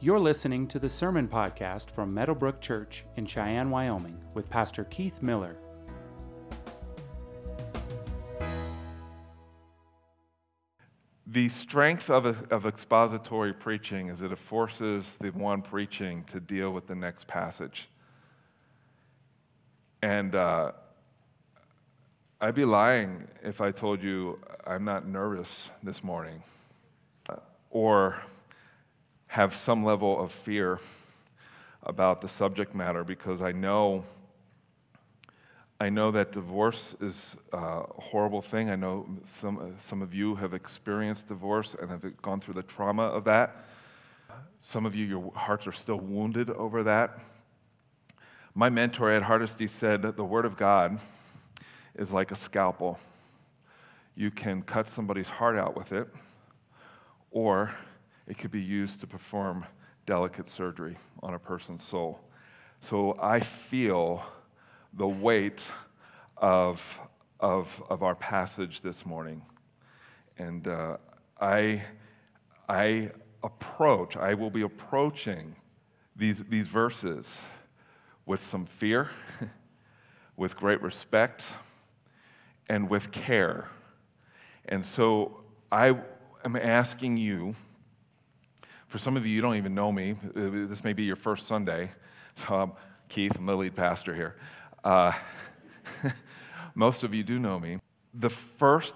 You're listening to the Sermon Podcast from Meadowbrook Church in Cheyenne, Wyoming, with Pastor Keith Miller. The strength of, of expository preaching is that it forces the one preaching to deal with the next passage. And uh, I'd be lying if I told you I'm not nervous this morning or have some level of fear about the subject matter because I know I know that divorce is a horrible thing. I know some, some of you have experienced divorce and have gone through the trauma of that. Some of you, your hearts are still wounded over that. My mentor, Ed Hardesty, said that the Word of God is like a scalpel. You can cut somebody's heart out with it, or it could be used to perform delicate surgery on a person's soul. So I feel the weight of, of, of our passage this morning. And uh, I, I approach, I will be approaching these, these verses with some fear, with great respect, and with care. And so I am asking you, for some of you, you don't even know me. This may be your first Sunday. So I'm Keith, I'm the lead pastor here. Uh, most of you do know me. The first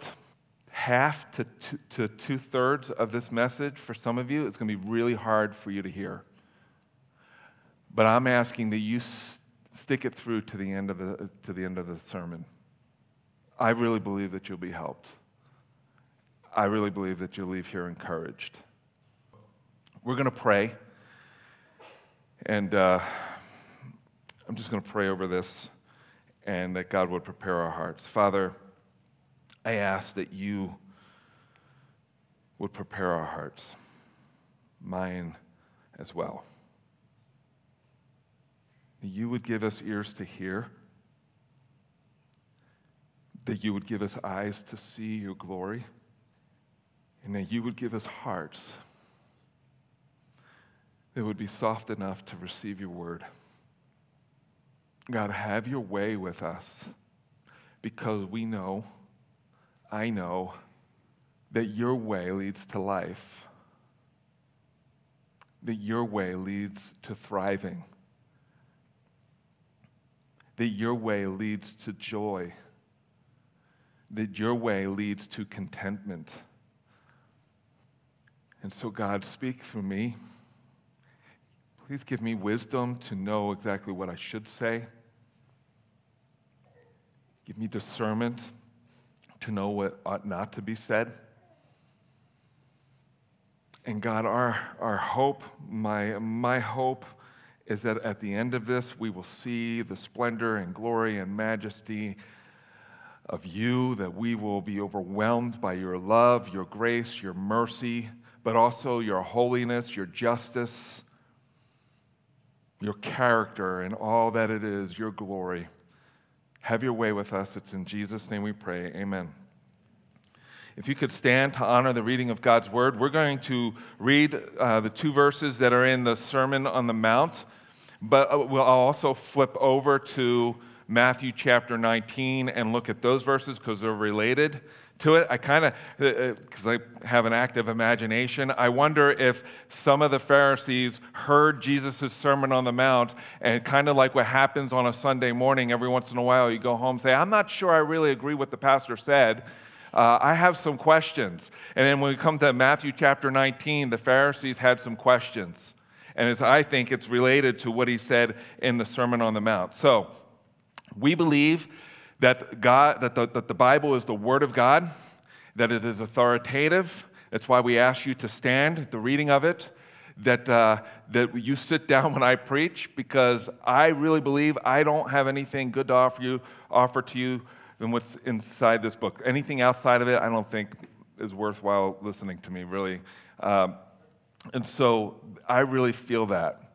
half to two, to two thirds of this message, for some of you, it's going to be really hard for you to hear. But I'm asking that you stick it through to the end of the, to the, end of the sermon. I really believe that you'll be helped. I really believe that you'll leave here encouraged. We're going to pray. And uh, I'm just going to pray over this and that God would prepare our hearts. Father, I ask that you would prepare our hearts, mine as well. That you would give us ears to hear, that you would give us eyes to see your glory, and that you would give us hearts that would be soft enough to receive your word. God, have your way with us because we know, I know, that your way leads to life, that your way leads to thriving, that your way leads to joy, that your way leads to contentment. And so, God, speak through me. Please give me wisdom to know exactly what I should say. Give me discernment to know what ought not to be said. And God, our, our hope, my, my hope is that at the end of this, we will see the splendor and glory and majesty of you, that we will be overwhelmed by your love, your grace, your mercy, but also your holiness, your justice your character and all that it is, your glory. Have your way with us. It's in Jesus' name we pray. Amen. If you could stand to honor the reading of God's word, we're going to read uh, the two verses that are in the Sermon on the Mount, but uh, we'll also flip over to Matthew chapter 19 and look at those verses because they're related to it. I kind of, because uh, uh, I have an active imagination, I wonder if some of the Pharisees heard Jesus' Sermon on the Mount and kind of like what happens on a Sunday morning, every once in a while you go home and say, I'm not sure I really agree with the pastor said. Uh, I have some questions. And then when we come to Matthew chapter 19, the Pharisees had some questions. And I think it's related to what he said in the Sermon on the Mount. So, we believe that, God, that, the, that the Bible is the Word of God, that it is authoritative. That's why we ask you to stand at the reading of it, that, uh, that you sit down when I preach, because I really believe I don't have anything good to offer, you, offer to you than what's inside this book. Anything outside of it, I don't think is worthwhile listening to me, really. Um, and so I really feel that.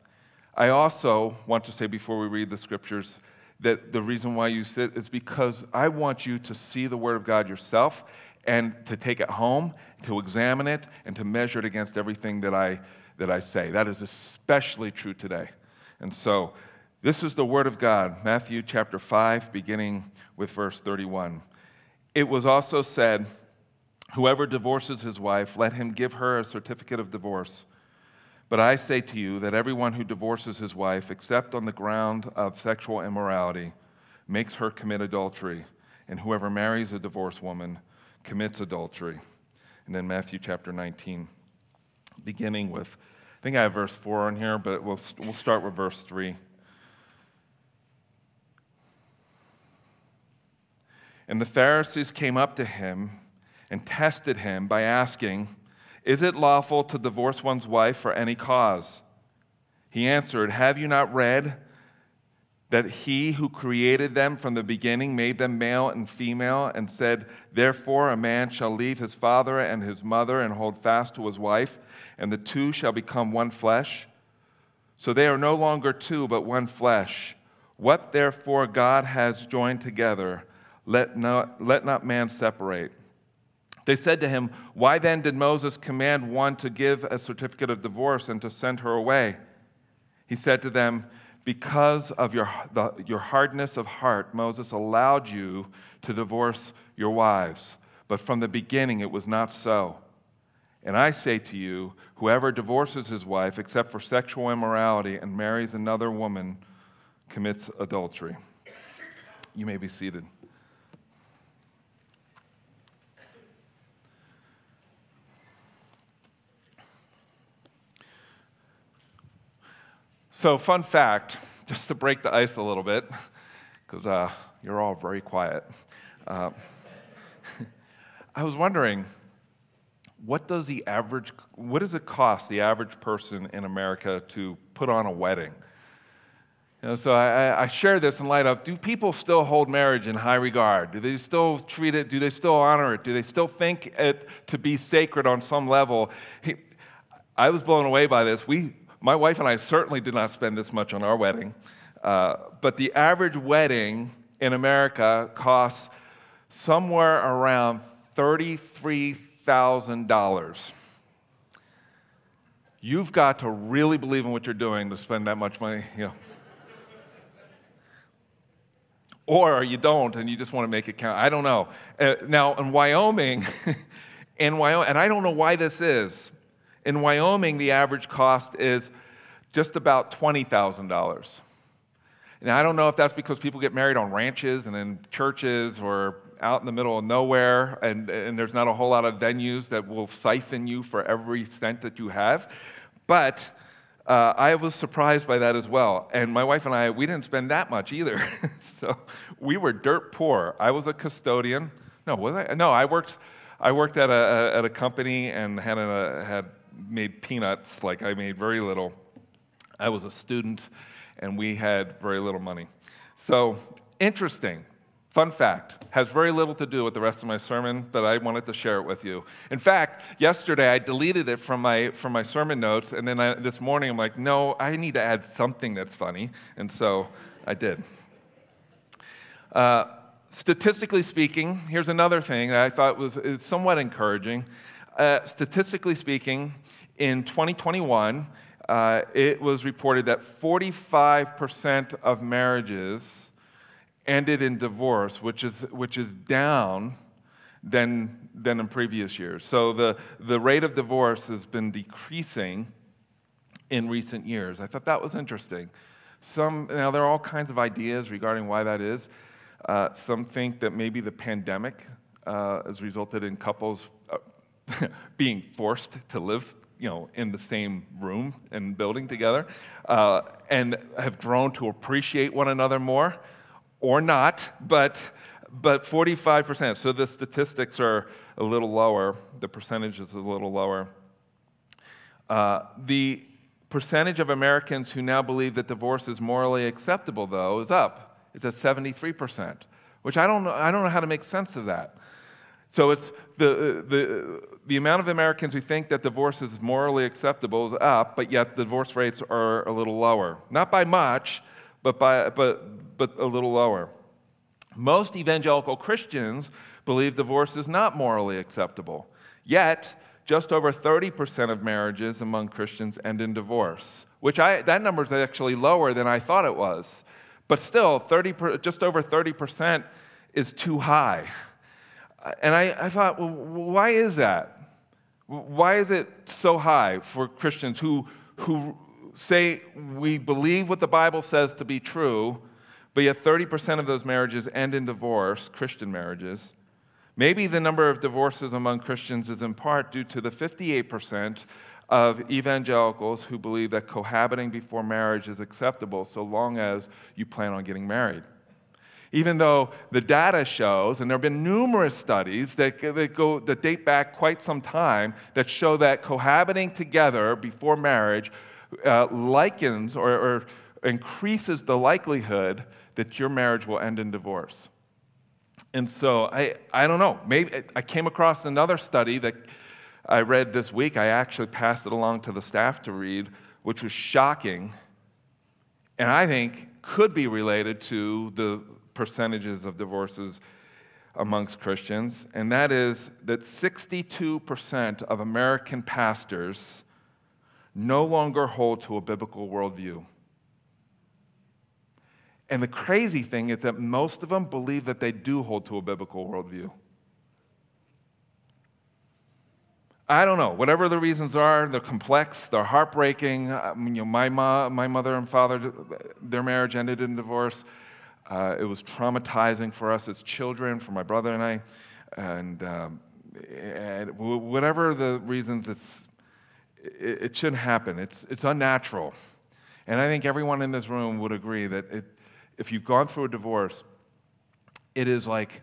I also want to say before we read the scriptures that the reason why you sit is because I want you to see the Word of God yourself and to take it home, to examine it, and to measure it against everything that I, that I say. That is especially true today. And so, this is the Word of God, Matthew chapter 5, beginning with verse 31. It was also said, Whoever divorces his wife, let him give her a certificate of divorce. But I say to you that everyone who divorces his wife, except on the ground of sexual immorality, makes her commit adultery, and whoever marries a divorced woman commits adultery. And then Matthew chapter 19, beginning with, I think I have verse 4 on here, but we'll, we'll start with verse 3. And the Pharisees came up to him and tested him by asking, Is it lawful to divorce one's wife for any cause? He answered, Have you not read that he who created them from the beginning made them male and female, and said, Therefore a man shall leave his father and his mother and hold fast to his wife, and the two shall become one flesh? So they are no longer two, but one flesh. What therefore God has joined together, let not, let not man separate. They said to him, Why then did Moses command one to give a certificate of divorce and to send her away? He said to them, Because of your, the, your hardness of heart, Moses allowed you to divorce your wives. But from the beginning it was not so. And I say to you, whoever divorces his wife except for sexual immorality and marries another woman commits adultery. You may be seated. So, fun fact, just to break the ice a little bit, because uh, you're all very quiet. Uh, I was wondering, what does the average, what does it cost the average person in America to put on a wedding? You know, so I, I share this in light of do people still hold marriage in high regard? Do they still treat it? Do they still honor it? Do they still think it to be sacred on some level? I was blown away by this. We my wife and I certainly did not spend this much on our wedding, uh, but the average wedding in America costs somewhere around $33,000. You've got to really believe in what you're doing to spend that much money, you know. or you don't and you just want to make it count. I don't know. Uh, now, in Wyoming, in Wyoming, and I don't know why this is, in Wyoming, the average cost is just about $20,000. And I don't know if that's because people get married on ranches and in churches or out in the middle of nowhere, and, and there's not a whole lot of venues that will siphon you for every cent that you have. But uh, I was surprised by that as well. And my wife and I, we didn't spend that much either. so we were dirt poor. I was a custodian. No, was I? No, I worked. I worked at a, at a company and had a, had made peanuts, like I made very little. I was a student and we had very little money. So, interesting. Fun fact has very little to do with the rest of my sermon, but I wanted to share it with you. In fact, yesterday I deleted it from my from my sermon notes, and then I, this morning I'm like, no, I need to add something that's funny, and so I did. Uh, statistically speaking, here's another thing that I thought was somewhat encouraging. Uh, statistically speaking, in 2021, uh, it was reported that 45% of marriages ended in divorce, which is, which is down than, than in previous years. So the, the rate of divorce has been decreasing in recent years. I thought that was interesting. Some, now, there are all kinds of ideas regarding why that is. Uh, some think that maybe the pandemic uh, has resulted in couples being forced to live you know, in the same room and building together, uh, and have grown to appreciate one another more, or not, but but 45%. So the statistics are a little lower. The percentage is a little lower. Uh, the percentage of Americans who now believe that divorce is morally acceptable, though, is up. It's at 73%, which I don't know, I don't know how to make sense of that. So it's the, uh, the, the amount of Americans who think that divorce is morally acceptable is up, but yet divorce rates are a little lower. Not by much, but, by, but, but a little lower. Most evangelical Christians believe divorce is not morally acceptable. Yet, just over 30% of marriages among Christians end in divorce, which I, that number is actually lower than I thought it was. But still, 30, just over 30% is too high. And I, I thought, well, why is that? Why is it so high for Christians who, who say we believe what the Bible says to be true, but yet 30% of those marriages end in divorce, Christian marriages? Maybe the number of divorces among Christians is in part due to the 58% of evangelicals who believe that cohabiting before marriage is acceptable so long as you plan on getting married. Even though the data shows, and there have been numerous studies that, that, go, that date back quite some time that show that cohabiting together before marriage uh, likens or, or increases the likelihood that your marriage will end in divorce. And so I, I don't know. Maybe I came across another study that I read this week. I actually passed it along to the staff to read, which was shocking, and I think could be related to the percentages of divorces amongst Christians, and that is that 62% of American pastors no longer hold to a biblical worldview. And the crazy thing is that most of them believe that they do hold to a biblical worldview. I don't know. Whatever the reasons are, they're complex, they're heartbreaking. I mean, you know, my, ma, my mother and father, their marriage ended in divorce. Uh, it was traumatizing for us as children, for my brother and I. And, um, and whatever the reasons, it's, it, it, shouldn't happen. It's, it's unnatural. And I think everyone in this room would agree that it, if you've gone through a divorce, it is like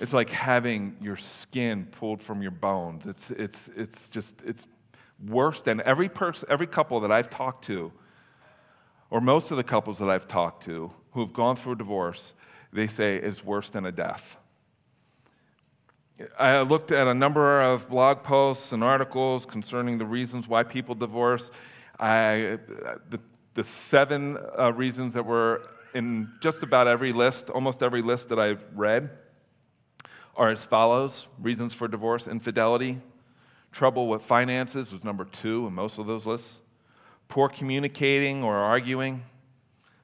it's like having your skin pulled from your bones. It's, it's, it's just, it's worse than every person, every couple that I've talked to, or most of the couples that I've talked to who have gone through a divorce, they say is worse than a death. I looked at a number of blog posts and articles concerning the reasons why people divorce. I, the, the seven uh, reasons that were in just about every list, almost every list that I've read, are as follows reasons for divorce infidelity, trouble with finances was number two in most of those lists, poor communicating or arguing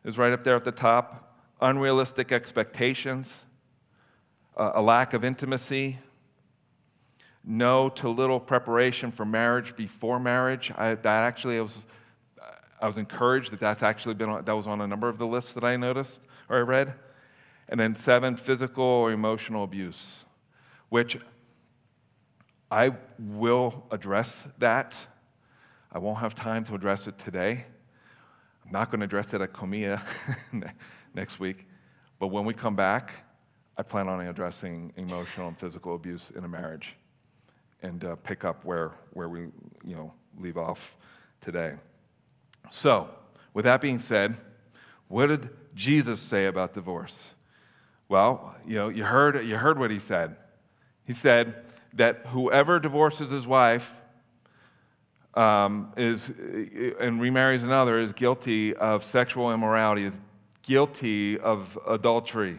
is right up there at the top, unrealistic expectations, uh, a lack of intimacy, no to little preparation for marriage before marriage. I, that actually I was, I was encouraged that that's actually been that was on a number of the lists that I noticed or I read. And then seven, physical or emotional abuse, which I will address that. I won't have time to address it today. I'm not going to address it at Comia next week. But when we come back, I plan on addressing emotional and physical abuse in a marriage and uh, pick up where, where we you know, leave off today. So, with that being said, what did Jesus say about divorce? Well, you know, you heard, you heard what he said. He said that whoever divorces his wife um, is, and remarries another is guilty of sexual immorality, is guilty of adultery.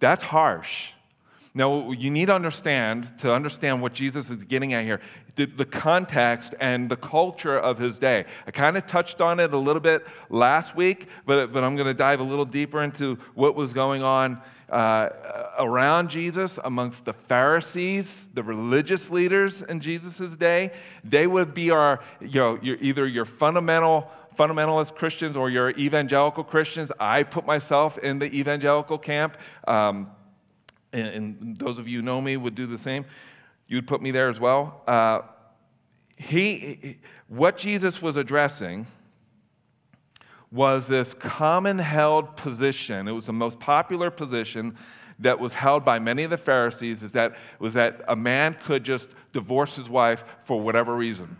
That's harsh. Now, you need to understand, to understand what Jesus is getting at here, the, the context and the culture of his day. I kind of touched on it a little bit last week, but, but I'm going to dive a little deeper into what was going on uh, around Jesus amongst the Pharisees, the religious leaders in Jesus' day. They would be our, you know, either your fundamental fundamentalist Christians or your evangelical Christians. I put myself in the evangelical camp. Um, and, and, those of you who know me would do the same. You'd put me there as well. Uh, he, what Jesus was addressing was this common held position. It was the most popular position that was held by many of the Pharisees is that was that a man could just divorce his wife for whatever reason.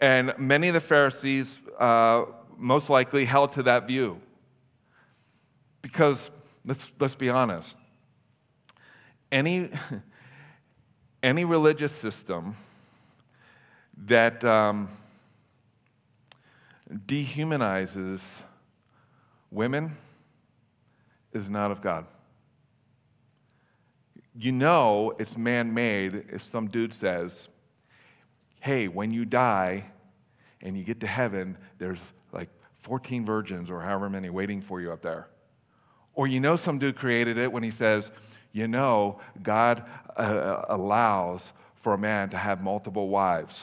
And many of the Pharisees uh, most likely held to that view. Because let's, let's be honest, any, any religious system that um, dehumanizes women is not of God. you know it's man made if some dude says, hey, when you die and you get to heaven, there's like 14 virgins or however many waiting for you up there. Or you know some dude created it when he says, you know, God uh, allows for a man to have multiple wives.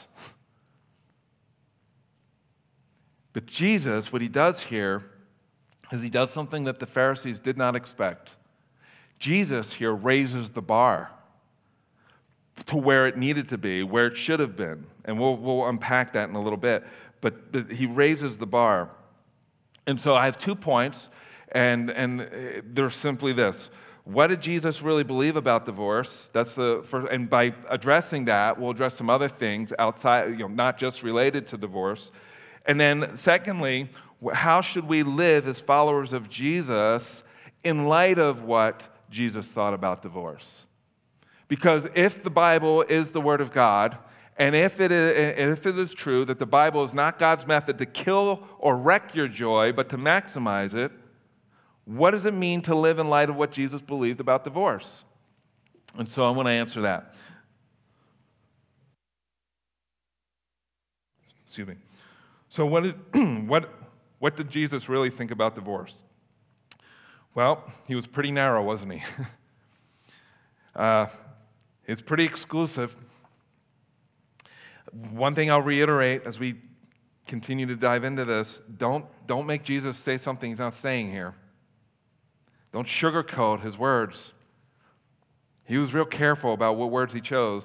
But Jesus, what he does here is he does something that the Pharisees did not expect. Jesus here raises the bar to where it needed to be, where it should have been. And we'll, we'll unpack that in a little bit. But he raises the bar. And so I have two points, and, and uh, they're simply this. What did Jesus really believe about divorce? That's the first, and by addressing that, we'll address some other things outside, you know, not just related to divorce. And then, secondly, how should we live as followers of Jesus in light of what Jesus thought about divorce? Because if the Bible is the Word of God, and if it, is, if it is true that the Bible is not God's method to kill or wreck your joy, but to maximize it, what does it mean to live in light of what Jesus believed about divorce? And so I want to answer that. Excuse me. So, what did, what, what did Jesus really think about divorce? Well, he was pretty narrow, wasn't he? uh, it's pretty exclusive. One thing I'll reiterate as we continue to dive into this don't, don't make Jesus say something he's not saying here. Don't sugarcoat his words. He was real careful about what words he chose.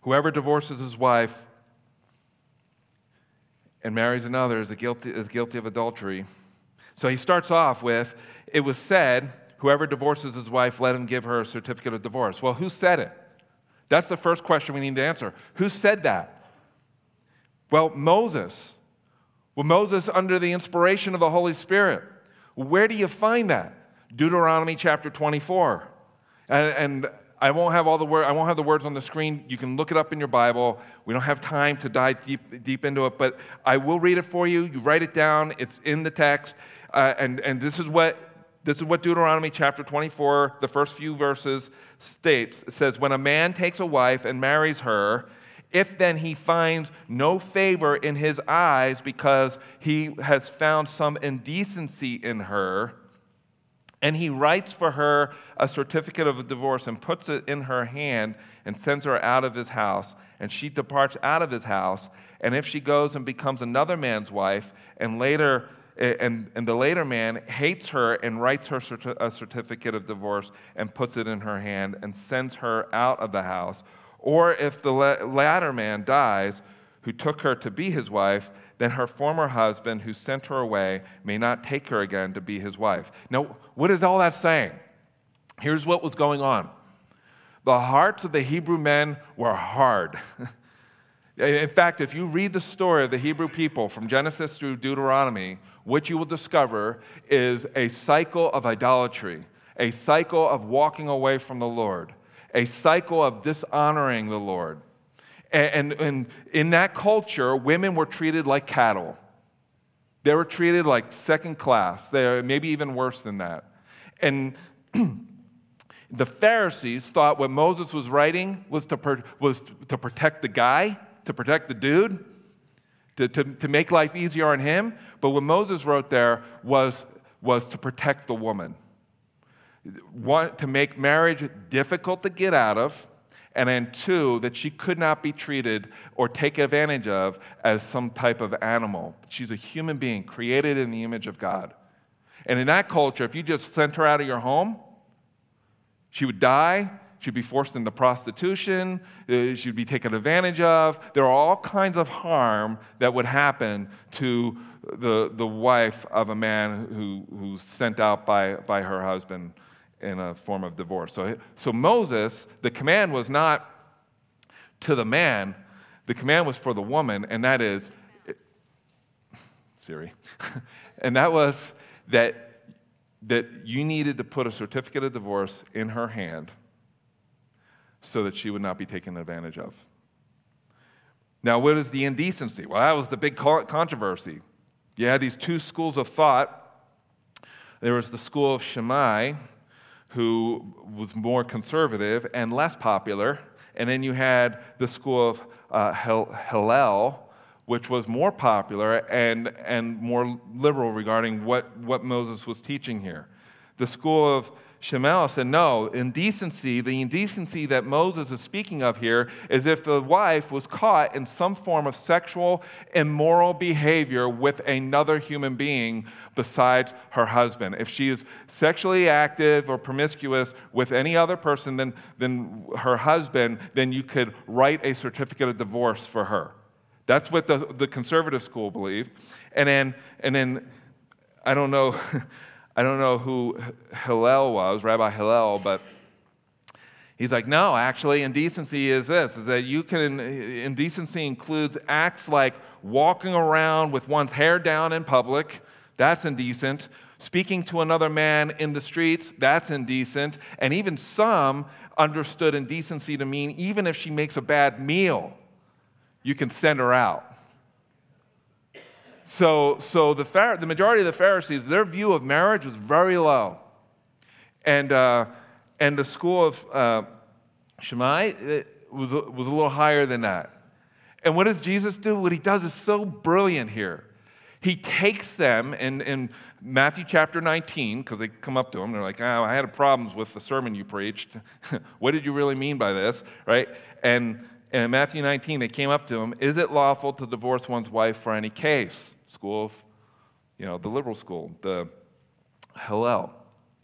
Whoever divorces his wife and marries another is guilty, is guilty of adultery. So he starts off with, It was said, whoever divorces his wife, let him give her a certificate of divorce. Well, who said it? That's the first question we need to answer. Who said that? Well, Moses. Well, Moses, under the inspiration of the Holy Spirit. Where do you find that? Deuteronomy chapter 24. And, and I won't have all the word, I won't have the words on the screen. You can look it up in your Bible. We don't have time to dive deep, deep into it, but I will read it for you. You write it down. It's in the text. Uh, and, and this is what this is what Deuteronomy chapter 24, the first few verses states. It says, When a man takes a wife and marries her, if then he finds no favor in his eyes because he has found some indecency in her, and he writes for her a certificate of divorce and puts it in her hand and sends her out of his house, and she departs out of his house, and if she goes and becomes another man's wife, and later and, and the later man hates her and writes her a certificate of divorce and puts it in her hand and sends her out of the house. Or if the latter man dies, who took her to be his wife, then her former husband, who sent her away, may not take her again to be his wife. Now, what is all that saying? Here's what was going on the hearts of the Hebrew men were hard. In fact, if you read the story of the Hebrew people from Genesis through Deuteronomy, what you will discover is a cycle of idolatry, a cycle of walking away from the Lord, a cycle of dishonoring the Lord. And, and, and in that culture, women were treated like cattle. They were treated like second class, they maybe even worse than that. And the Pharisees thought what Moses was writing was to, was to protect the guy, to protect the dude to, to, to make life easier on him. But what Moses wrote there was, was to protect the woman, One, to make marriage difficult to get out of. And then, two, that she could not be treated or taken advantage of as some type of animal. She's a human being created in the image of God. And in that culture, if you just sent her out of your home, she would die, She'd be forced into prostitution. Uh, she'd be taken advantage of. There are all kinds of harm that would happen to the, the wife of a man who, who's sent out by, by her husband in a form of divorce. So, so Moses, the command was not to the man, the command was for the woman, and that is, Siri, and that was that, that you needed to put a certificate of divorce in her hand so that she would not be taken advantage of. Now, what is the indecency? Well, that was the big controversy. You had these two schools of thought. There was the school of Shammai, who was more conservative and less popular. And then you had the school of uh, Hillel, which was more popular and, and more liberal regarding what, what Moses was teaching here. The school of Shammai said, No, indecency, the indecency that Moses is speaking of here is if the wife was caught in some form of sexual immoral behavior with another human being besides her husband. If she is sexually active or promiscuous with any other person than, than her husband, then you could write a certificate of divorce for her. That's what the, the conservative school believed. And then, and then I don't know. I don't know who Hillel was, Rabbi Hillel, but he's like, no, actually, indecency is this, is that you can, indecency includes acts like walking around with one's hair down in public, that's indecent. Speaking to another man in the streets, that's indecent. And even some understood indecency to mean even if she makes a bad meal, you can send her out. So, so the, the majority of the Pharisees, their view of marriage was very low. And, uh, and the school of uh, Shammai was, was a little higher than that. And what does Jesus do? What he does is so brilliant here. He takes them in, in Matthew chapter 19, because they come up to him, they're like, oh, I had problems with the sermon you preached. what did you really mean by this? Right? And, and in Matthew 19, they came up to him, Is it lawful to divorce one's wife for any case? School of, you know, the liberal school, the Hillel.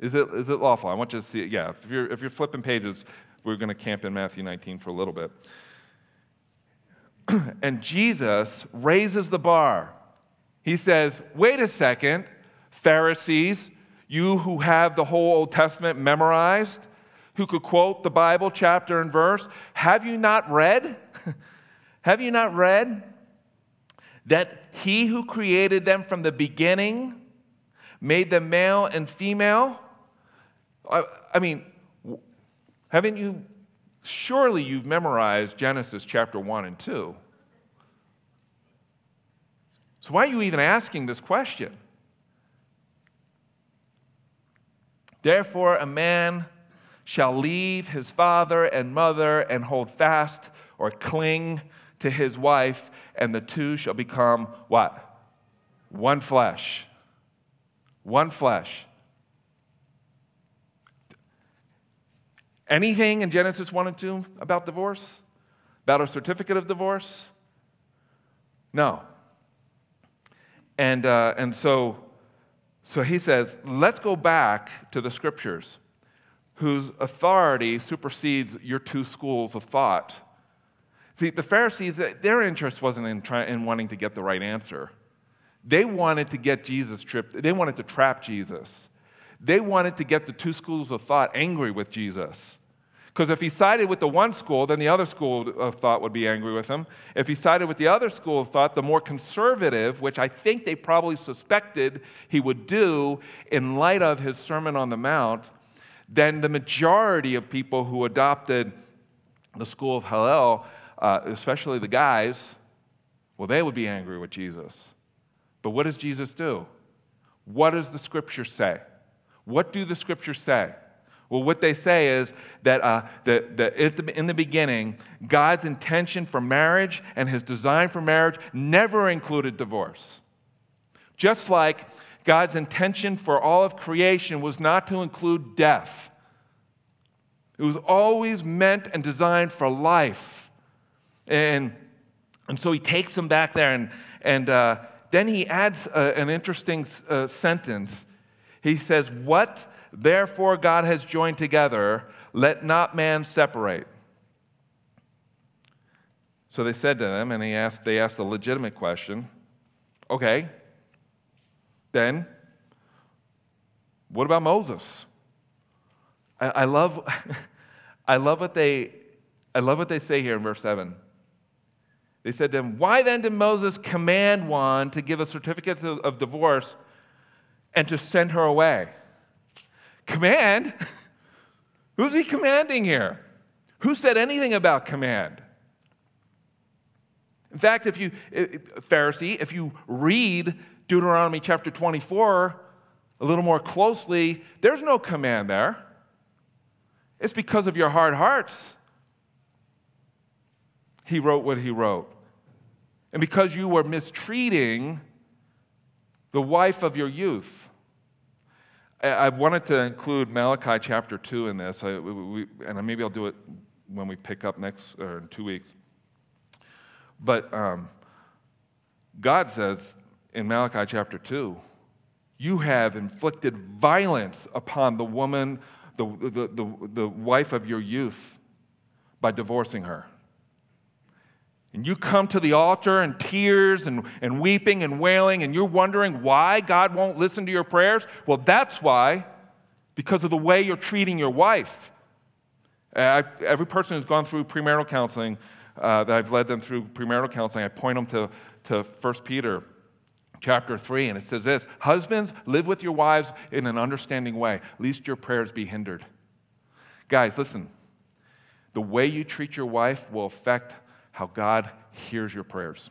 Is it, is it lawful? I want you to see it. Yeah, if you're, if you're flipping pages, we're going to camp in Matthew 19 for a little bit. and Jesus raises the bar. He says, wait a second, Pharisees, you who have the whole Old Testament memorized, who could quote the Bible chapter and verse, have you not read? have you not read that he who created them from the beginning made them male and female? I, I mean, haven't you? Surely you've memorized Genesis chapter 1 and 2. So why are you even asking this question? Therefore, a man shall leave his father and mother and hold fast or cling to his wife, and the two shall become what? One flesh. One flesh. Anything in Genesis 1 and 2 about divorce? About a certificate of divorce? No. And, uh, and so, so he says, let's go back to the scriptures whose authority supersedes your two schools of thought See, the Pharisees, uh, their interest wasn't in, try, in wanting to get the right answer. They wanted to get Jesus tripped, they wanted to trap Jesus. They wanted to get the two schools of thought angry with Jesus. Because if he sided with the one school, then the other school of thought would be angry with him. If he sided with the other school of thought, the more conservative, which I think they probably suspected he would do in light of his Sermon on the Mount, then the majority of people who adopted the school of Hillel uh, especially the guys, well, they would be angry with Jesus. But what does Jesus do? What does the scripture say? What do the scriptures say? Well, what they say is that, uh, that, that in the beginning, God's intention for marriage and his design for marriage never included divorce. Just like God's intention for all of creation was not to include death, it was always meant and designed for life. And, and so he takes them back there, and, and uh, then he adds uh, an interesting uh, sentence. He says, What therefore God has joined together, let not man separate. So they said to them, and he asked, they asked a legitimate question. Okay, then what about Moses? I, I love, I love what they, I love what they say here in verse seven. They said to him, Why then did Moses command one to give a certificate of divorce and to send her away? Command? Who's he commanding here? Who said anything about command? In fact, if you, Pharisee, if you read Deuteronomy chapter 24 a little more closely, there's no command there. It's because of your hard hearts. He wrote what he wrote. And because you were mistreating the wife of your youth. I wanted to include Malachi chapter 2 in this, I, we, and maybe I'll do it when we pick up next, or in two weeks. But um, God says in Malachi chapter 2, you have inflicted violence upon the woman, the, the, the, the wife of your youth, by divorcing her. And you come to the altar in tears and, and weeping and wailing, and you're wondering why God won't listen to your prayers? Well, that's why, because of the way you're treating your wife. Every person who's gone through premarital counseling, uh, that I've led them through premarital counseling, I point them to, to 1 Peter chapter 3, and it says this Husbands, live with your wives in an understanding way, lest your prayers be hindered. Guys, listen. The way you treat your wife will affect how God hears your prayers.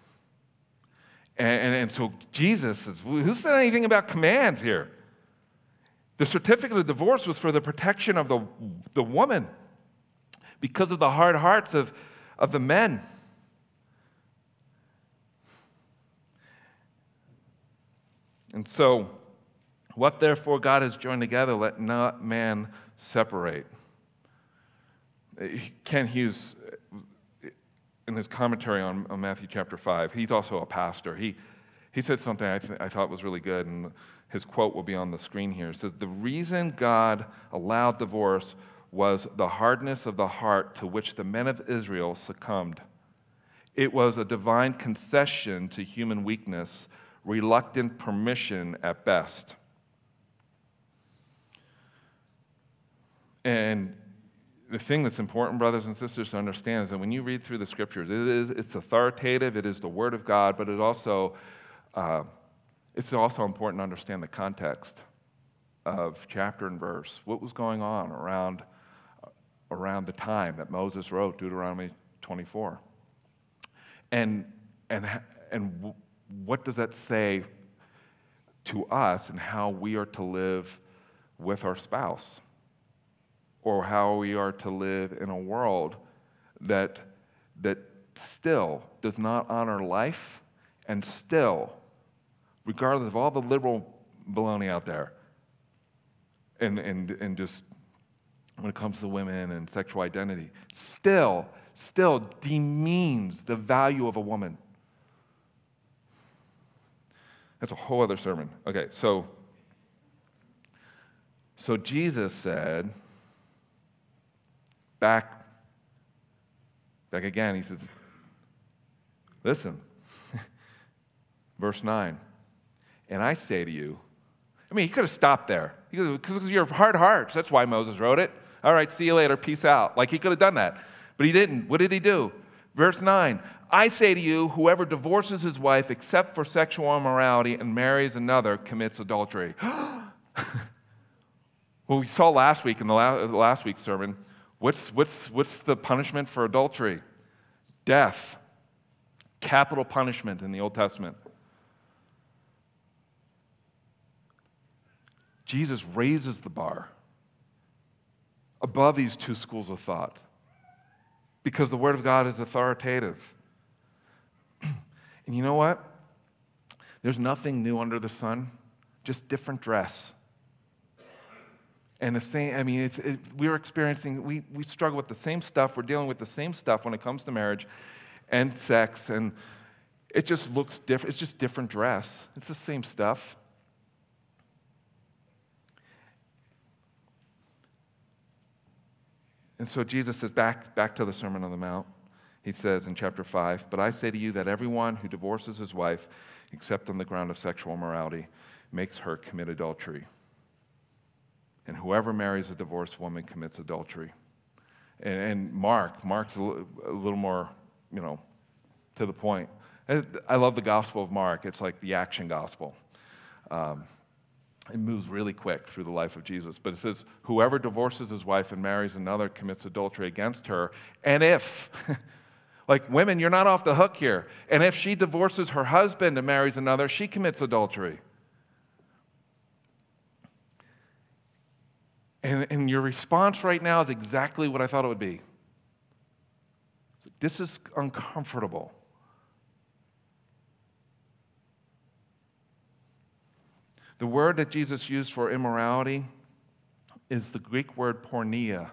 And, and, and so Jesus says, who said anything about commands here? The certificate of divorce was for the protection of the, the woman because of the hard hearts of, of the men. And so, what therefore God has joined together, let not man separate. Kent Hughes in his commentary on, on, Matthew chapter 5, he's also a pastor. He, he said something I, th- I thought was really good, and his quote will be on the screen here. It says, The reason God allowed divorce was the hardness of the heart to which the men of Israel succumbed. It was a divine concession to human weakness, reluctant permission at best. And the thing that's important, brothers and sisters, to understand is that when you read through the scriptures, it is, it's authoritative, it is the word of God, but it also, uh, it's also important to understand the context of chapter and verse. What was going on around, around the time that Moses wrote Deuteronomy 24? And, and, and what does that say to us and how we are to live with our spouse? Or how we are to live in a world that, that still does not honor life and still, regardless of all the liberal baloney out there, and, and, and just when it comes to women and sexual identity, still, still demeans the value of a woman. That's a whole other sermon. Okay, so so Jesus said, back, back again. He says, Listen, verse 9. And I say to you, I mean, he could have stopped there. Because you're hard hearts. That's why Moses wrote it. All right, see you later. Peace out. Like he could have done that. But he didn't. What did he do? Verse 9 I say to you, whoever divorces his wife except for sexual immorality and marries another commits adultery. well, we saw last week in the last week's sermon What's, what's, what's the punishment for adultery? Death. Capital punishment in the Old Testament. Jesus raises the bar above these two schools of thought because the Word of God is authoritative. and you know what? There's nothing new under the sun, just different dress. And the same, I mean, it's, it, we're experiencing, we, we struggle with the same stuff. We're dealing with the same stuff when it comes to marriage and sex. And it just looks different. It's just different dress. It's the same stuff. And so Jesus says, back, back to the Sermon on the Mount. He says in chapter 5, But I say to you that everyone who divorces his wife, except on the ground of sexual immorality, makes her commit adultery. And whoever marries a divorced woman commits adultery. And, and Mark, Mark's a, a little more, you know, to the point. I love the Gospel of Mark. It's like the action gospel. Um, it moves really quick through the life of Jesus. But it says, whoever divorces his wife and marries another commits adultery against her. And if, like women, you're not off the hook here. And if she divorces her husband and marries another, she commits adultery. And, and your response right now is exactly what I thought it would be. This is uncomfortable. The word that Jesus used for immorality is the Greek word porneia.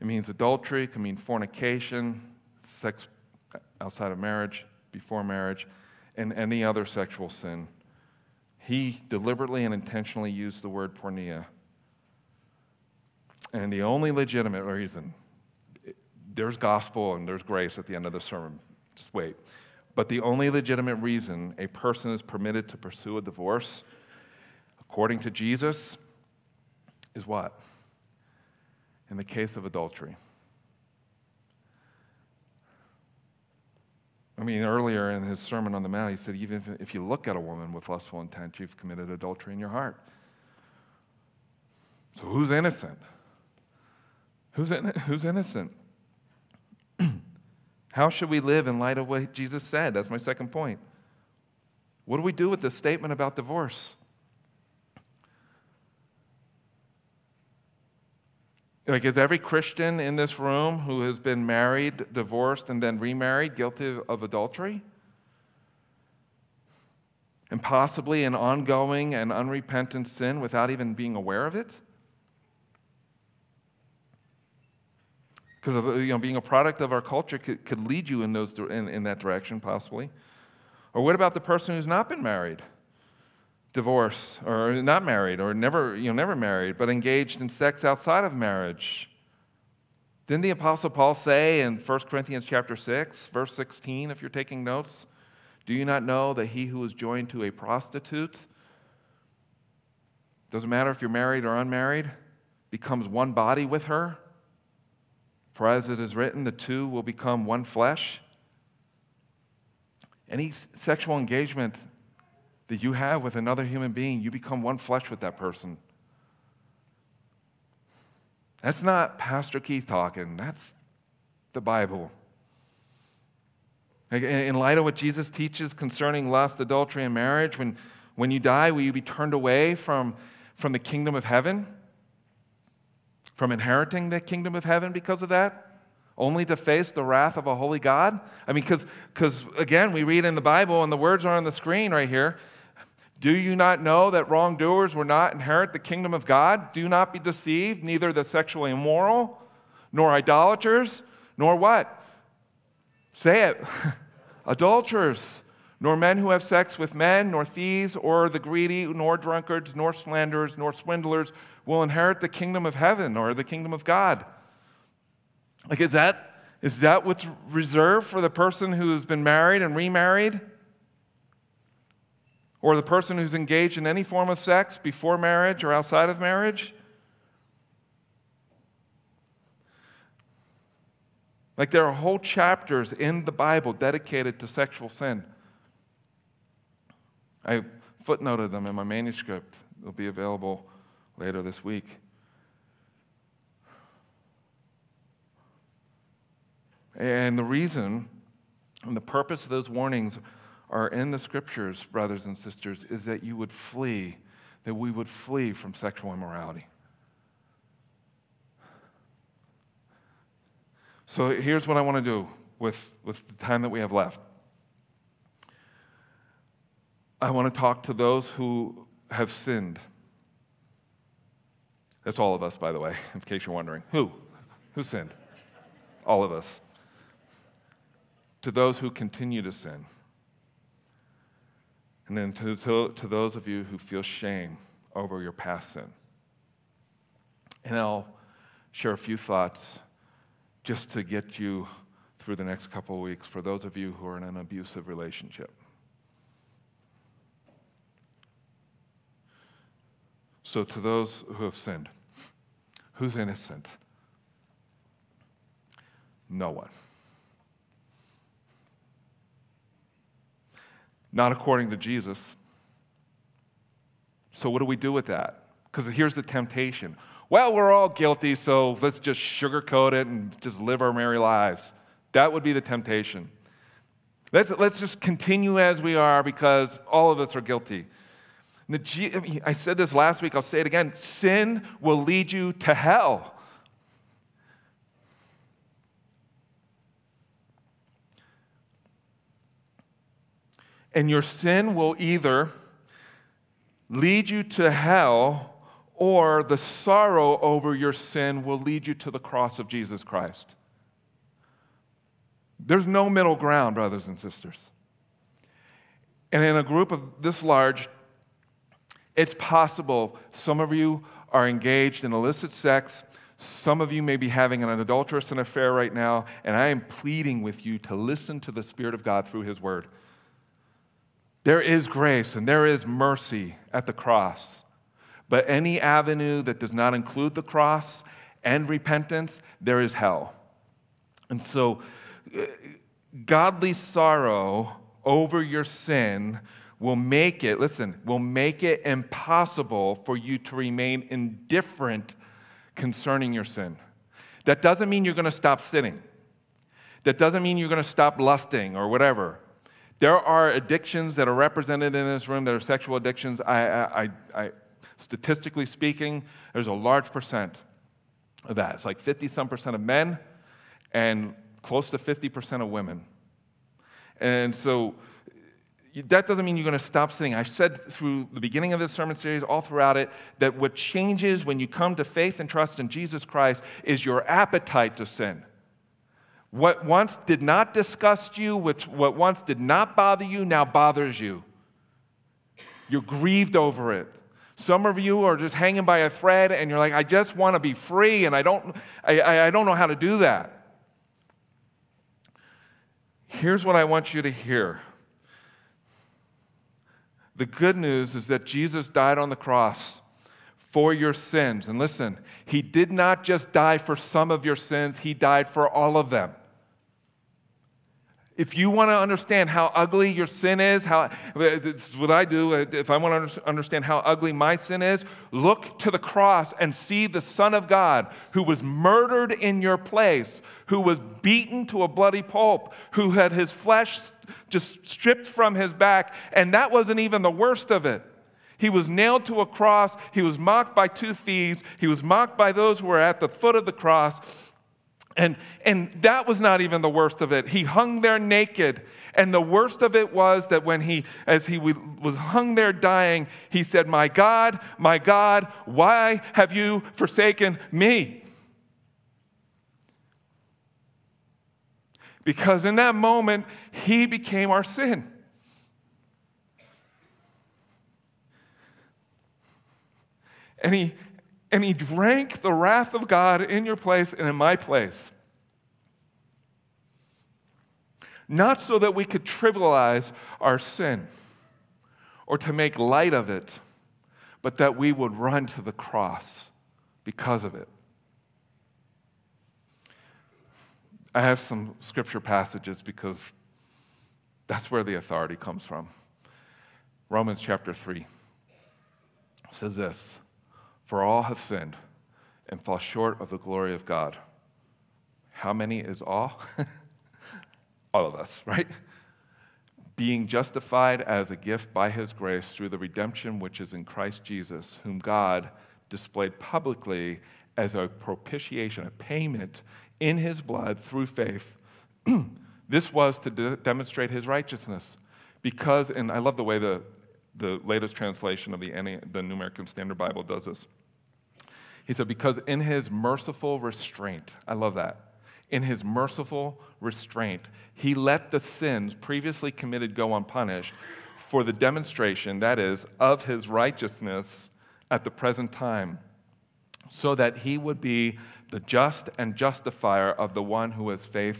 It means adultery, it can mean fornication, sex outside of marriage, before marriage, and any other sexual sin. He deliberately and intentionally used the word porneia. And the only legitimate reason, there's gospel and there's grace at the end of the sermon. Just wait. But the only legitimate reason a person is permitted to pursue a divorce, according to Jesus, is what? In the case of adultery. I mean, earlier in his Sermon on the Mount, he said, even if, you look at a woman with lustful intent, you've committed adultery in your heart. So who's innocent? Who's, in, who's innocent? How should we live in light of what Jesus said? That's my second point. What do we do with this statement about divorce? Like, is every Christian in this room who has been married, divorced, and then remarried guilty of adultery? And possibly an ongoing and unrepentant sin without even being aware of it? because you know, being a product of our culture could, could lead you in, those, in, in that direction, possibly. Or what about the person who's not been married, divorced, or not married, or never, you know, never married, but engaged in sex outside of marriage? Didn't the Apostle Paul say in 1 Corinthians chapter 6, verse 16, if you're taking notes, do you not know that he who is joined to a prostitute, doesn't matter if you're married or unmarried, becomes one body with her? For as it is written, the two will become one flesh. Any sexual engagement that you have with another human being, you become one flesh with that person. That's not Pastor Keith talking, that's the Bible. In light of what Jesus teaches concerning lust, adultery, and marriage, when, when you die, will you be turned away from, from the kingdom of heaven? from inheriting the kingdom of heaven because of that? Only to face the wrath of a holy God? I mean, because again, we read in the Bible, and the words are on the screen right here. Do you not know that wrongdoers will not inherit the kingdom of God? Do not be deceived, neither the sexually immoral, nor idolaters, nor what? Say it. Adulterers, nor men who have sex with men, nor thieves, or the greedy, nor drunkards, nor slanderers, nor swindlers will inherit the kingdom of heaven or the kingdom of God. Like, is that, is that what's reserved for the person who's been married and remarried? Or the person who's engaged in any form of sex before marriage or outside of marriage? Like, there are whole chapters in the Bible dedicated to sexual sin. I footnoted them in my manuscript. They'll be available later this week. And the reason and the purpose of those warnings are in the scriptures, brothers and sisters, is that you would flee, that we would flee from sexual immorality. So here's what I want to do with, with the time that we have left. I want to talk to those who have sinned. That's all of us, by the way, in case you're wondering. Who? Who sinned? All of us. To those who continue to sin. And then to, to, to those of you who feel shame over your past sin. And I'll share a few thoughts just to get you through the next couple of weeks for those of you who are in an abusive relationship. So, to those who have sinned, who's innocent? No one. Not according to Jesus. So, what do we do with that? Because here's the temptation. Well, we're all guilty, so let's just sugarcoat it and just live our merry lives. That would be the temptation. Let's, let's just continue as we are because all of us are guilty. I said this last week, I'll say it again. Sin will lead you to hell. And your sin will either lead you to hell or the sorrow over your sin will lead you to the cross of Jesus Christ. There's no middle ground, brothers and sisters. And in a group of this large, it's possible some of you are engaged in illicit sex. Some of you may be having an adulterous affair right now, and I am pleading with you to listen to the Spirit of God through His Word. There is grace and there is mercy at the cross. But any avenue that does not include the cross and repentance, there is hell. And so, uh, godly sorrow over your sin will make it, listen, will make it impossible for you to remain indifferent concerning your sin. That doesn't mean you're going to stop sinning. That doesn't mean you're going to stop lusting or whatever. There are addictions that are represented in this room that are sexual addictions. I, I, I, statistically speaking, there's a large percent of that. It's like 50 some percent of men and close to 50% of women. And so that doesn't mean you're going to stop sinning. I've said through the beginning of this sermon series, all throughout it, that what changes when you come to faith and trust in Jesus Christ is your appetite to sin. What once did not disgust you, which, what once did not bother you, now bothers you. You're grieved over it. Some of you are just hanging by a thread and you're like, I just want to be free and I don't, I, I don't know how to do that. Here's what I want you to hear. The good news is that Jesus died on the cross for your sins. And listen, he did not just die for some of your sins, he died for all of them. If you want to understand how ugly your sin is, how this is what I do. If I want to understand how ugly my sin is, look to the cross and see the Son of God who was murdered in your place, who was beaten to a bloody pulp, who had his flesh just stripped from his back, and that wasn't even the worst of it. He was nailed to a cross. He was mocked by two thieves. He was mocked by those who were at the foot of the cross. And, and that was not even the worst of it. He hung there naked. And the worst of it was that when he, as he was hung there dying, he said, My God, my God, why have you forsaken me? Because in that moment, he became our sin. And he, and he drank the wrath of God in your place and in my place. Not so that we could trivialize our sin or to make light of it, but that we would run to the cross because of it. I have some scripture passages because that's where the authority comes from. Romans chapter 3 says this for all have sinned and fall short of the glory of God. How many is all? all of us, right? Being justified as a gift by his grace through the redemption which is in Christ Jesus, whom God displayed publicly as a propitiation, a payment in his blood through faith. this was to de- demonstrate his righteousness. Because, and I love the way the the latest translation of the, the New American Standard Bible does this. He said, Because in his merciful restraint, I love that. In his merciful restraint, he let the sins previously committed go unpunished for the demonstration, that is, of his righteousness at the present time, so that he would be the just and justifier of the one who has faith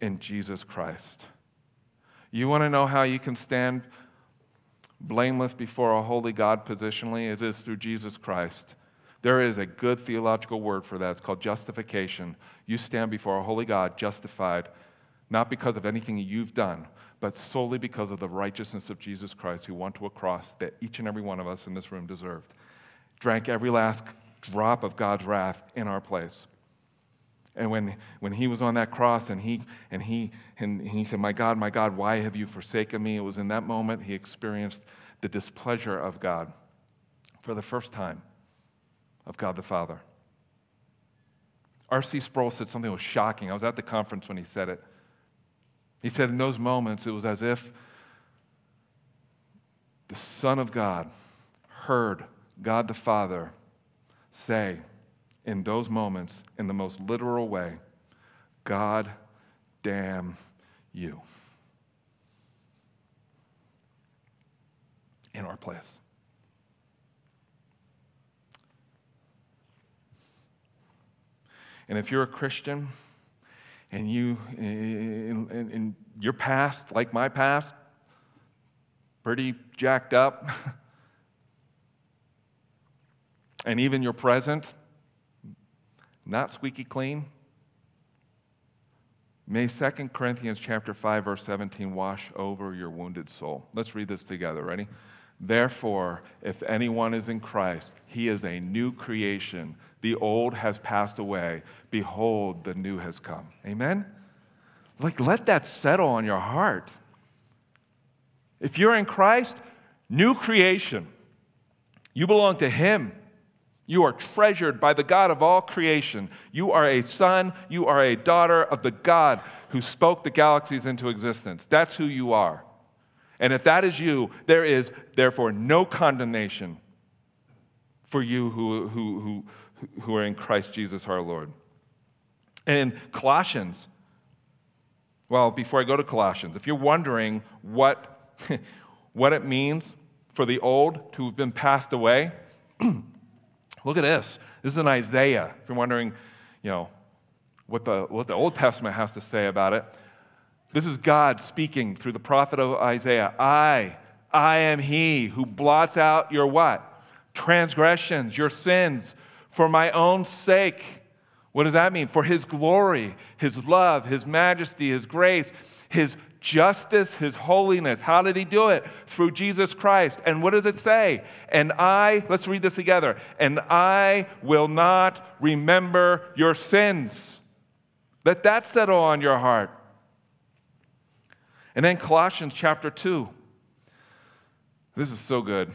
in Jesus Christ. You want to know how you can stand blameless before a holy God positionally, it is through Jesus Christ. There is a good theological word for that. It's called justification. You stand before a holy God justified, not because of anything you've done, but solely because of the righteousness of Jesus Christ, who went to a cross that each and every one of us in this room deserved. Drank every last drop of God's wrath in our place. And when, when he was on that cross and he, and, he, and he said, My God, my God, why have you forsaken me? It was in that moment he experienced the displeasure of God for the first time, of God the Father. R.C. Sproul said something that was shocking. I was at the conference when he said it. He said, in those moments, it was as if the Son of God heard God the Father say, in those moments, in the most literal way, God damn you. In our place. And if you're a Christian and you, in, in, in your past, like my past, pretty jacked up, and even your present, not squeaky clean, may 2 Corinthians chapter 5 verse 17 wash over your wounded soul. Let's read this together. Ready? Therefore, if anyone is in Christ, he is a new creation. The old has passed away. Behold, the new has come. Amen? Like, let that settle on your heart. If you're in Christ, new creation. You belong to Him. You are treasured by the God of all creation. You are a son, you are a daughter of the God who spoke the galaxies into existence. That's who you are. And if that is you, there is therefore no condemnation for you who, who, who, who are in Christ Jesus our Lord. And in Colossians, well, before I go to Colossians, if you're wondering what, what it means for the old to have been passed away, look at this. This is in Isaiah. If you're wondering, you know, what the, what the Old Testament has to say about it, this is God speaking through the prophet of Isaiah. I, I am he who blots out your what? Transgressions, your sins, for my own sake. What does that mean? For his glory, his love, his majesty, his grace, his justice, his holiness. How did he do it? Through Jesus Christ. And what does it say? And I, let's read this together, and I will not remember your sins. Let that settle on your heart. And then Colossians chapter 2. This is so good.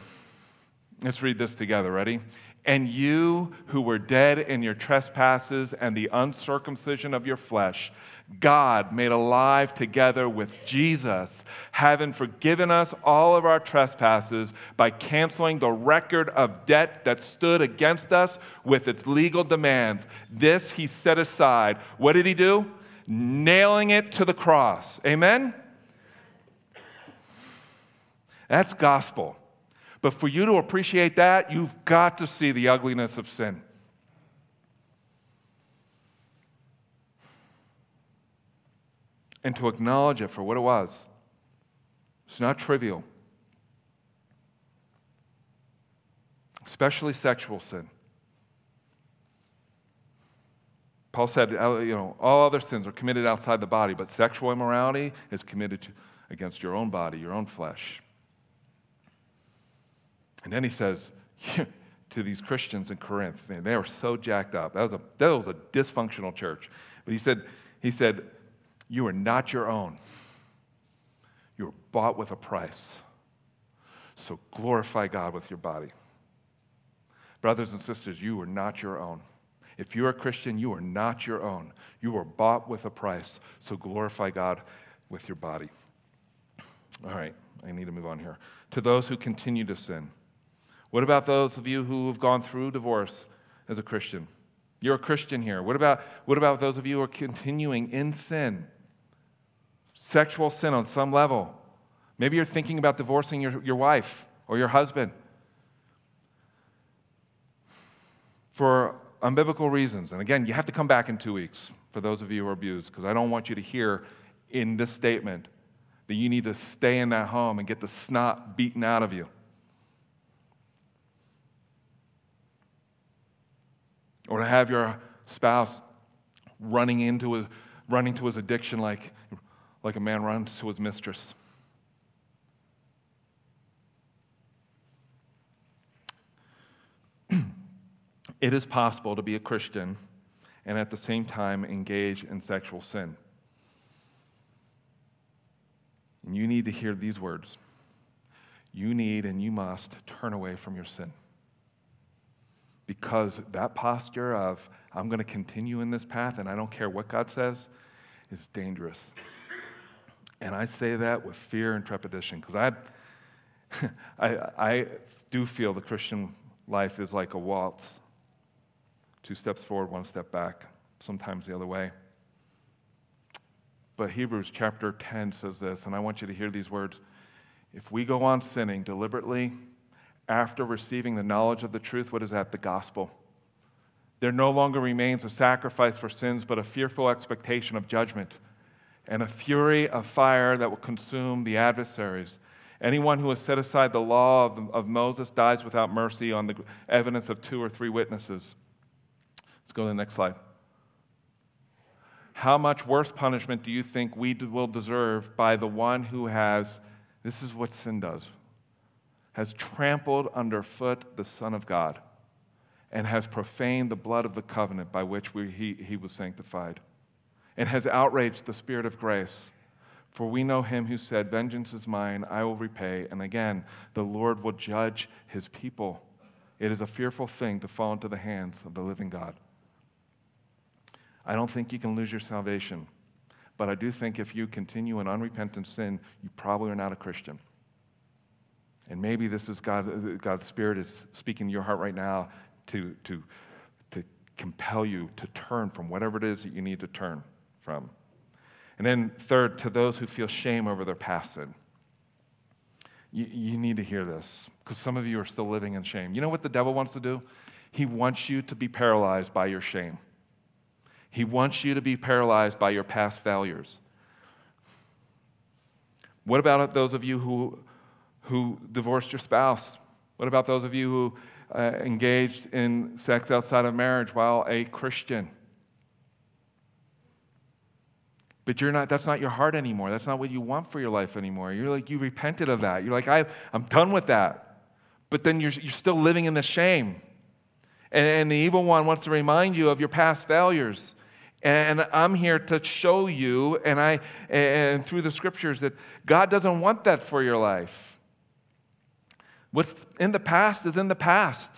Let's read this together. Ready? And you who were dead in your trespasses and the uncircumcision of your flesh, God made alive together with Jesus, having forgiven us all of our trespasses by canceling the record of debt that stood against us with its legal demands. This he set aside. What did he do? Nailing it to the cross. Amen? That's gospel. But for you to appreciate that, you've got to see the ugliness of sin. And to acknowledge it for what it was. It's not trivial, especially sexual sin. Paul said, uh, you know, all other sins are committed outside the body, but sexual immorality is committed to, against your own body, your own flesh. And then he says to these Christians in Corinth, man, they were so jacked up. That was a, that was a dysfunctional church. But he said, he said, You are not your own. You were bought with a price. So glorify God with your body. Brothers and sisters, you are not your own. If you're a Christian, you are not your own. You were bought with a price. So glorify God with your body. All right, I need to move on here. To those who continue to sin, what about those of you who have gone through divorce as a Christian? You're a Christian here. What about, what about those of you who are continuing in sin? Sexual sin on some level. Maybe you're thinking about divorcing your, your wife or your husband for unbiblical reasons. And again, you have to come back in two weeks for those of you who are abused, because I don't want you to hear in this statement that you need to stay in that home and get the snot beaten out of you. Or to have your spouse running into his, running to his addiction like, like a man runs to his mistress. it is possible to be a Christian and at the same time engage in sexual sin. And you need to hear these words you need and you must turn away from your sin. Because that posture of, I'm going to continue in this path and I don't care what God says, is dangerous. And I say that with fear and trepidation because I, I, I do feel the Christian life is like a waltz two steps forward, one step back, sometimes the other way. But Hebrews chapter 10 says this, and I want you to hear these words. If we go on sinning deliberately after receiving the knowledge of the truth, what is that? The gospel. There no longer remains a sacrifice for sins, but a fearful expectation of judgment and a fury of fire that will consume the adversaries. Anyone who has set aside the law of, of Moses dies without mercy on the evidence of two or three witnesses. Let's go to the next slide. How much worse punishment do you think we will deserve by the one who has, this is what sin does, has trampled underfoot the Son of God and has profaned the blood of the covenant by which we, he, he was sanctified and has outraged the Spirit of grace. For we know him who said, Vengeance is mine, I will repay. And again, the Lord will judge his people. It is a fearful thing to fall into the hands of the living God. I don't think you can lose your salvation, but I do think if you continue in unrepentant sin, you probably are not a Christian. And maybe this is God, uh, God's Spirit is speaking to your heart right now to, to, to compel you to turn from whatever it is that you need to turn from. And then, third, to those who feel shame over their past sin. You, you need to hear this because some of you are still living in shame. You know what the devil wants to do? He wants you to be paralyzed by your shame. He wants you to be paralyzed by your past failures. What about those of you who, who divorced your spouse? What about those of you who uh, engaged in sex outside of marriage while a Christian? But you're not, that's not your heart anymore. That's not what you want for your life anymore. You're like, you repented of that. You're like, I, I'm done with that. But then you're, you're still living in the shame. And, and the evil one wants to remind you of your past failures. And I'm here to show you, and I, and through the scriptures, that God doesn't want that for your life. What's in the past is in the past.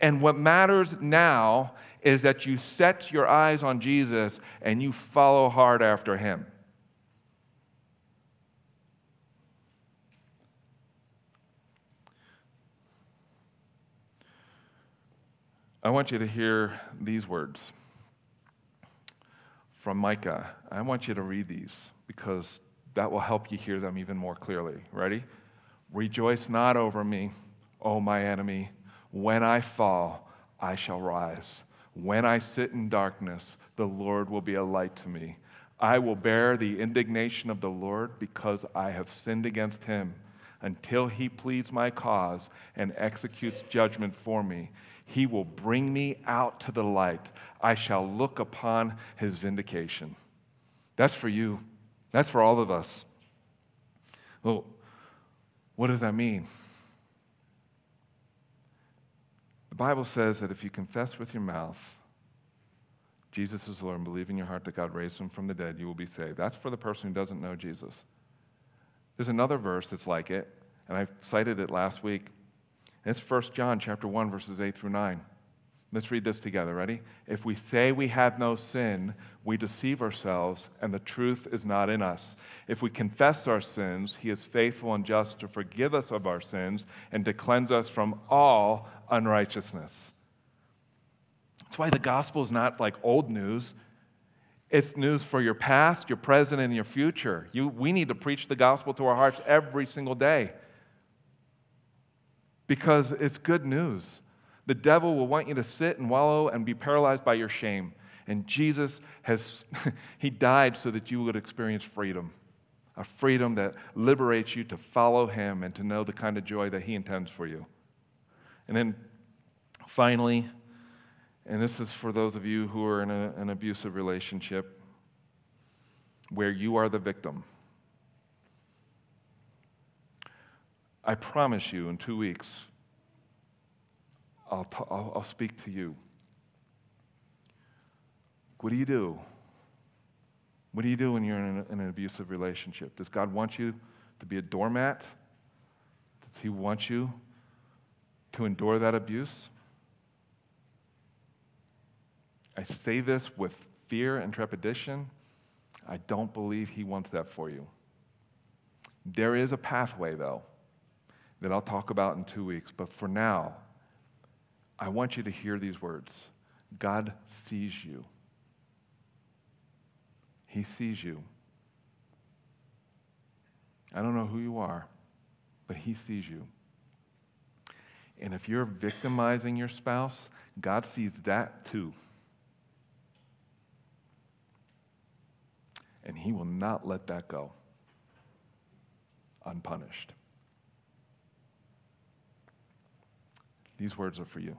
And what matters now is that you set your eyes on Jesus and you follow hard after him. I want you to hear these words from Micah. I want you to read these because that will help you hear them even more clearly. Ready? Rejoice not over me, O my enemy. When I fall, I shall rise. When I sit in darkness, the Lord will be a light to me. I will bear the indignation of the Lord because I have sinned against him until he pleads my cause and executes judgment for me. He will bring me out to the light. I shall look upon his vindication. That's for you. That's for all of us. Well, what does that mean? The Bible says that if you confess with your mouth Jesus is Lord and believe in your heart that God raised him from the dead, you will be saved. That's for the person who doesn't know Jesus. There's another verse that's like it, and I cited it last week. And it's 1 John chapter 1, verses 8 through 9. Let's read this together. Ready? If we say we have no sin, we deceive ourselves, and the truth is not in us. If we confess our sins, he is faithful and just to forgive us of our sins and to cleanse us from all unrighteousness. That's why the gospel is not like old news. It's news for your past, your present, and your future. You, we need to preach the gospel to our hearts every single day because it's good news. The devil will want you to sit and wallow and be paralyzed by your shame. And Jesus has, he died so that you would experience freedom a freedom that liberates you to follow him and to know the kind of joy that he intends for you. And then finally, and this is for those of you who are in a, an abusive relationship where you are the victim. I promise you, in two weeks, I'll, t- I'll, I'll speak to you. What do you do? What do you do when you're in an, in an abusive relationship? Does God want you to be a doormat Does He want you to endure that abuse? I say this with fear and trepidation. I don't believe He wants that for you. There is a pathway, though, that I'll talk about in two weeks. But for now, I want you to hear these words God sees you. He sees you. I don't know who you are, but He sees you. And if you're victimizing your spouse, God sees that too. And He will not let that go unpunished. These words are for you.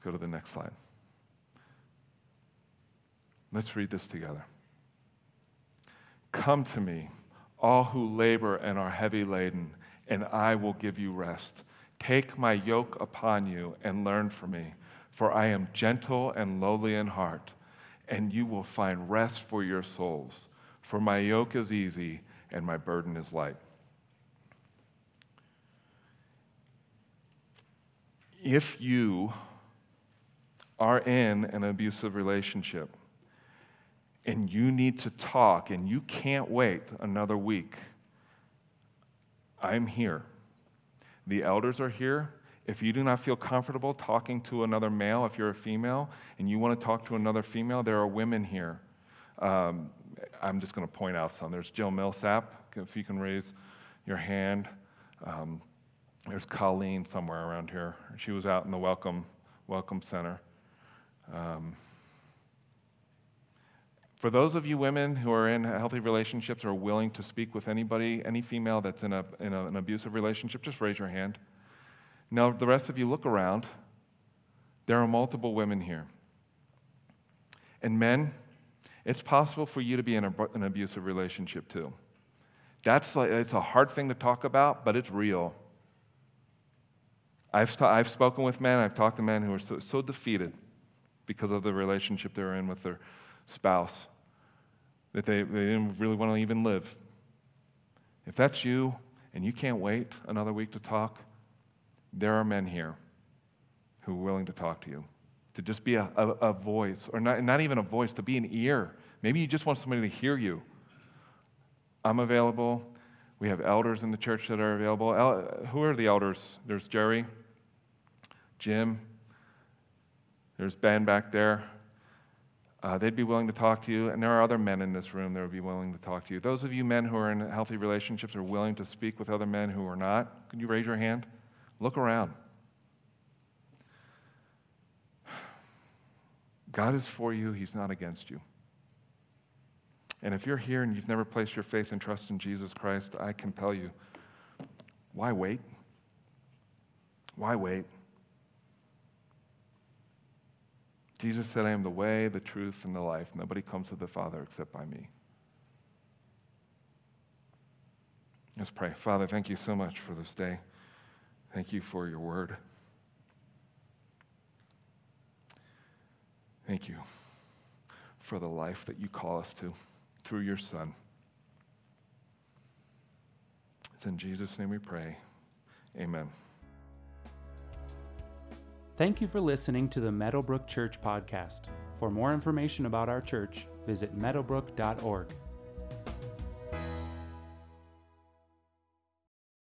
Let's go to the next slide. Let's read this together. Come to me, all who labor and are heavy laden, and I will give you rest. Take my yoke upon you and learn from me, for I am gentle and lowly in heart, and you will find rest for your souls. For my yoke is easy and my burden is light. If you are in an abusive relationship and you need to talk and you can't wait another week, I'm here. The elders are here. If you do not feel comfortable talking to another male, if you're a female and you want to talk to another female, there are women here. Um, I'm just going to point out some. There's Jill Millsap, if you can raise your hand. Um, there's Colleen somewhere around here. She was out in the welcome welcome center. Um, for those of you women who are in healthy relationships or willing to speak with anybody, any female that's in, a, in a, an abusive relationship, just raise your hand. Now, the rest of you look around. There are multiple women here. And men, it's possible for you to be in a, an abusive relationship too. That's like, it's a hard thing to talk about, but it's real. I've, I've spoken with men, I've talked to men who are so, so defeated because of the relationship they're in with their spouse that they, they didn't really want to even live. If that's you and you can't wait another week to talk, there are men here who are willing to talk to you to just be a, a, a voice, or not, not even a voice, to be an ear. Maybe you just want somebody to hear you. I'm available. We have elders in the church that are available. El- who are the elders? There's Jerry, Jim, there's Ben back there. Uh, they'd be willing to talk to you, and there are other men in this room that would be willing to talk to you. Those of you men who are in healthy relationships are willing to speak with other men who are not. Can you raise your hand? Look around. God is for you, He's not against you. And if you're here and you've never placed your faith and trust in Jesus Christ, I compel you why wait? Why wait? Jesus said, I am the way, the truth, and the life. Nobody comes to the Father except by me. Let's pray. Father, thank you so much for this day. Thank you for your word. Thank you for the life that you call us to through your Son. It's in Jesus' name we pray. Amen. Thank you for listening to the Meadowbrook Church podcast. For more information about our church, visit meadowbrook.org.